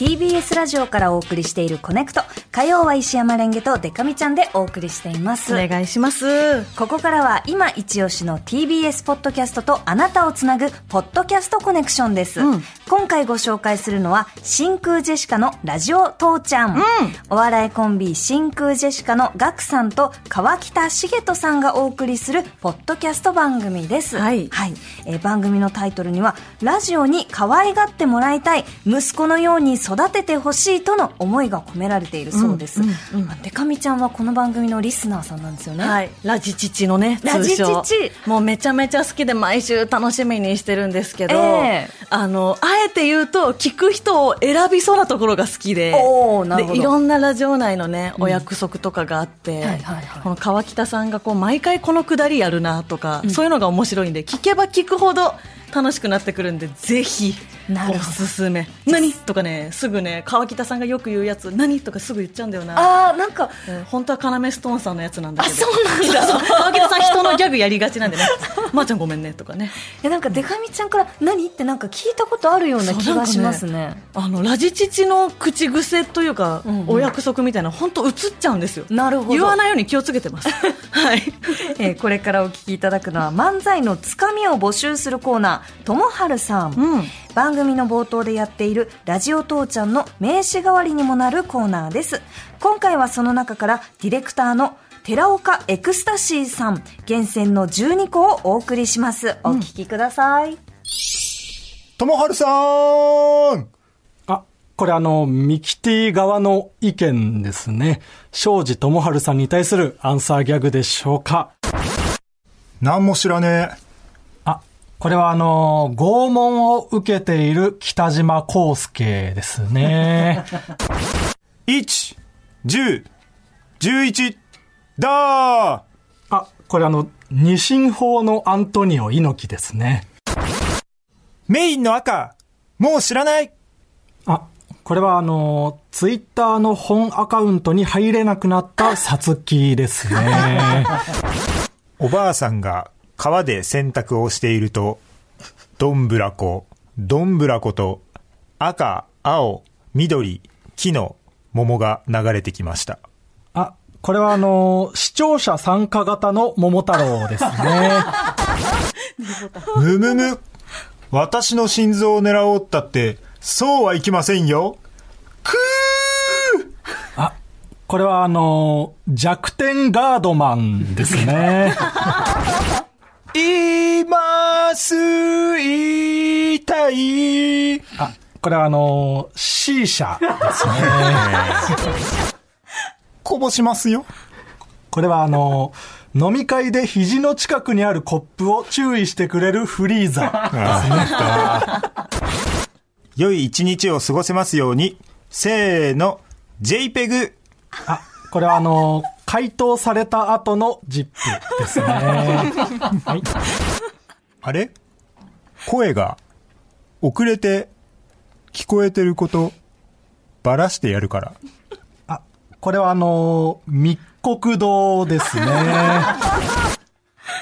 TBS ラジオからお送りしているコネクト。火曜は石山レンゲとデカミちゃんでお送りしています。お願いします。ここからは今一押しの TBS ポッドキャストとあなたをつなぐポッドキャストコネクションです。うん今回ご紹介するのは真空ジェシカのラジオ父ちゃん。お笑いコンビ真空ジェシカのガクさんと川北茂人さんがお送りするポッドキャスト番組です。はいえー番組のタイトルにはラジオに可愛がってもらいたい息子のように育ててほしいとの思いが込められているそうです。うんうん。デカミちゃんはこの番組のリスナーさんなんですよね。はい。ラジ父のね、ラジ通称。父もうめちゃめちゃ好きで毎週楽しみにしてるんですけど、ええ。あの、あえて言うと、聞く人を選びそうなところが好きで、でいろんなラジオ内のね、お約束とかがあって、この川北さんがこう、毎回このくだりやるなとか、そういうのが面白いんで、聞けば聞くほど楽しくなってくるんで、ぜひ、おすすめ。何？とかね、すぐね、川北さんがよく言うやつ、何とかすぐ言っちゃうんだよな。ああ、なんか、えー本当はカナメストーンさんのやつなんだけど。あそうなんだ川北さん人のギャグやりがちなんでね。まー、ちゃんごめんねとかね。いやなんかデカミちゃんから何？ってなんか聞いたことあるような気がしますね。あの、ラジ父の口癖というか、うんうんお約束みたいな、本当映っちゃうんですよ。なるほど言わないように気をつけてます。はい。えーこれからお聞きいただくのは漫才のつかみを募集するコーナー、ともはるさん。うん。番組の冒頭でやっているラジオ父ちゃんの名刺代わりにもなるコーナーです。今回はその中からディレクターの寺岡エクスタシーさん厳選の12個をお送りします。お聞きください。ともはるさんあ、これあの、ミキティ側の意見ですね。庄司智春さんに対するアンサーギャグでしょうか。なんも知らねえ。あ、これはあの、拷問を受けている北島康介ですね。1、10、11、だーあ、これあの、二進法のアントニオ猪木ですね。メインの赤もう知らないあ、これはあの、ツイッターの本アカウントに入れなくなったさつきですね。おばあさんが川で洗濯をしていると、どんぶらこ、どんぶらこと、赤、青、緑、木の桃が流れてきました。あ、これはあの、視聴者参加型の桃太郎ですね。むむむ。私の心臓を狙おうったって、そうはいきませんよ。くーあ、これはあの、弱点ガードマンですね。います、痛い。あ、これはあの、C 社ですね。こぼしますよ。これはあの、飲み会で肘の近くにあるコップを注意してくれるフリーザ。良い一日を過ごせますように。せーの、JPEG。あ、これはあの、回答された後のジップですね。はい。あれ？声が遅れて聞こえてることばらしてやるから。あ、これはあの、密告堂ですね。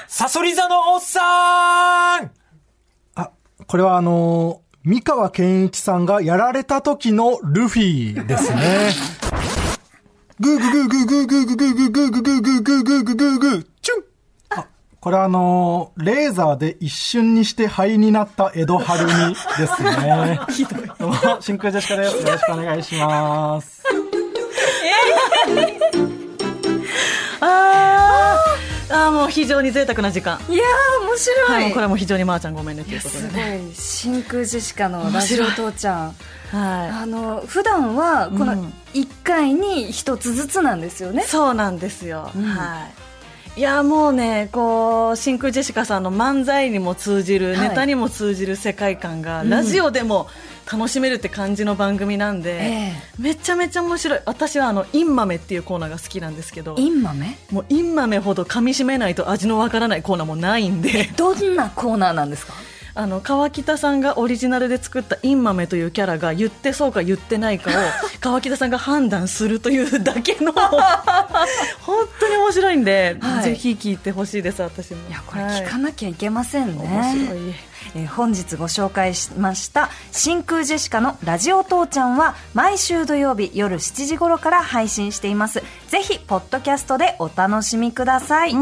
サソリ座のおっさんあ、これはあの、三河健一さんがやられた時のルフィですね。グーグーグーグーグーグーグーグーグーグーグーグーグーグーグーグーグーチュンこれあのー、レーザーで一瞬にして灰になった江戸春美ですね。ひどい。どうも、真空ジェシカです。よろしくお願いします。えー、あーもう非常に贅沢な時間。いやー、面白い。はい、これも非常にまーちゃんごめんねということすごでね。い。真空ジェシカのラジオ父ちゃん。はあの、普段は、このうん1回に1つずつなんですよねい。。そうなんですよ。うんはい。いやもうねこう真空ジェシカさんの漫才にも通じる、はい。ネタにも通じる世界観が、うん。ラジオでも楽しめるって感じの番組なんで、えめちゃめちゃ面白い。私はあのインマメっていうコーナーが好きなんですけどインマメ？もうインマメほど噛み締めないと味のわからないコーナーもないんで。どんなコーナーなんですか？あの川北さんがオリジナルで作ったインマメというキャラが言ってそうか言ってないかを川北さんが判断するというだけの 本当に面白いんで、はい。ぜひ聞いてほしいです私も。いやこれ聞かなきゃいけませんね、面白い。えー本日ご紹介しました真空ジェシカのラジオ父ちゃんは毎週土曜日夜7時頃から配信しています。ぜひポッドキャストでお楽しみください、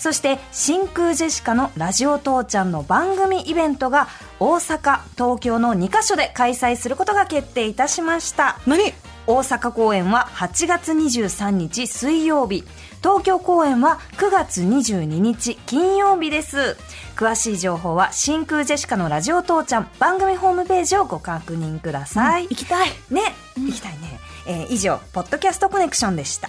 そして真空ジェシカのラジオ父ちゃんの番組イベントが大阪東京の2カ所で開催することが決定いたしました。何？大阪公演は8月23日水曜日。東京公演は9月22日金曜日です。詳しい情報は真空ジェシカのラジオ父ちゃん番組ホームページをご確認ください、行きたい。ね、行きたいね、えー以上ポッドキャストコネクションでした